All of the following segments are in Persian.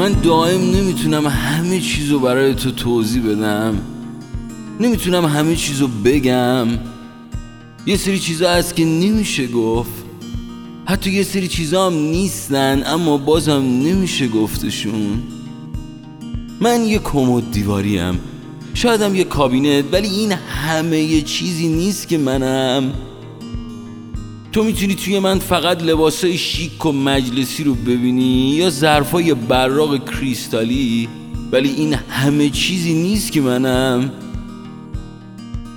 من دائم نمی‌تونم همه چیزو برای تو توضیح بدم. نمی‌تونم همه چیزو بگم. یه سری چیزا هست که نمیشه گفت. حتی یه سری چیزا هم نیستن اما بازم نمیشه گفتشون. من یه کمد دیواریم. شایدم یه کابینت ولی این همه یه چیزی نیست که منم. تو می‌تونی توی من فقط لباسای شیک و مجلسی رو ببینی یا ظرفای براق کریستالی؟ ولی این همه چیزی نیست که منم.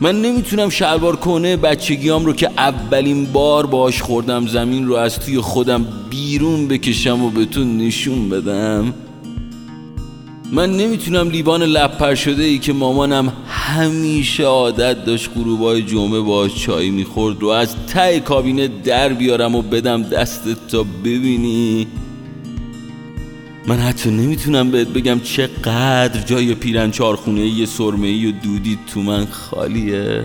من نمی‌تونم شلوار کنه بچگیام رو که اولین بار باش خوردم زمین رو از توی خودم بیرون بکشم و به تو نشون بدم. من نمی‌تونم لیوان لپر شده ای که مامانم همیشه عادت داشت غروبای جمعه باش چای می‌خورد رو از ته کابینه در بیارم و بدم دستت تا ببینی. من حتی نمی‌تونم بهت بگم چقدر جای پیرن چارخونه یه سرمه و دودی تو من خالیه.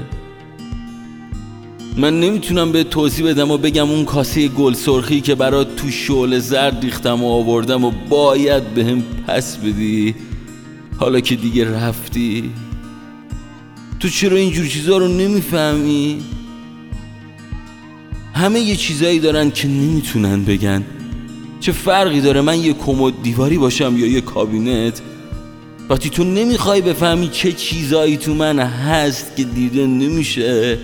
من نمی‌تونم به توضیح بدم و بگم اون کاسه گل سرخی که برات تو شعله زرد ریختم و آوردم و باید به هم پس بدی. حالا که دیگه رفتی. تو چرا اینجور چیزا رو نمی‌فهمی؟ همه یه چیزایی دارن که نمی‌تونن بگن. چه فرقی داره من یه کمد دیواری باشم یا یه کابینت؟ وقتی تو نمی‌خوای بفهمی چه چیزایی تو من هست که دیده نمیشه.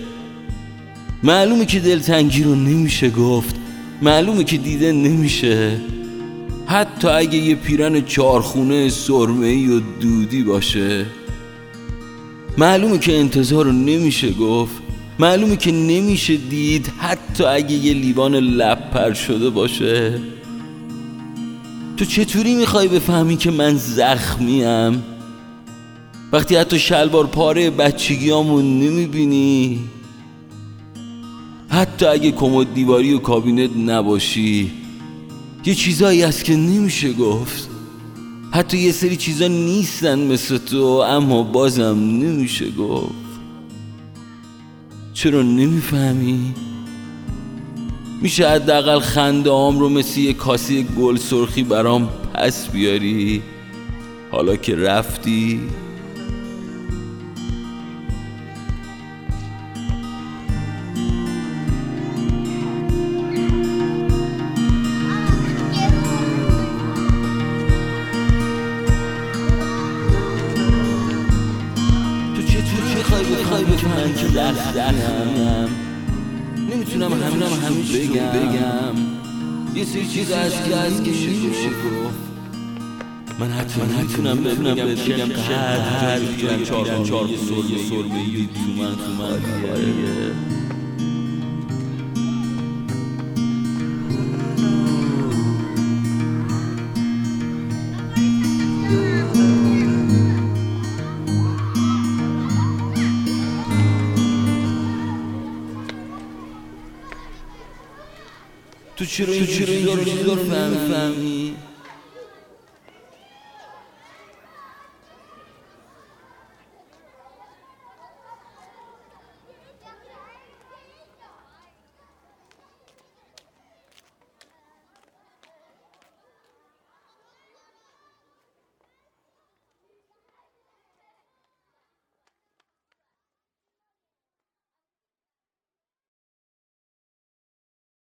معلومه که دلتنگی رو نمیشه گفت. معلومه که دیده نمیشه. حتی اگه یه پیرن چارخونه سرمه و دودی باشه. معلومه که انتظار رو نمیشه گفت. معلومه که نمیشه دید حتی اگه یه لیوان لپر شده باشه. تو چطوری می‌خوای بفهمی که من زخمیم؟ وقتی حتی شلوار پاره بچگیامون نمی‌بینی؟ حتی اگه کمد دیواری و کابینت نباشی یه چیزایی هست که نمیشه گفت. حتی یه سری چیزا نیستن مثل تو اما بازم نمیشه گفت. چرا نمی‌فهمی؟ میشه حداقل خنده هام رو مثل یه کاسه گل سرخی برام پس بیاری؟ حالا که رفتی می‌خوای که من که دستم نمی‌تونم همینم همین بگم. بگم. یه سری چیز هست که هست که نمیشه گفت من حتی من نمی‌تونم ببینم بگم قدر جای چار چار سرمه سرمه تو من تو من تو چرا این چرا این رو فهمی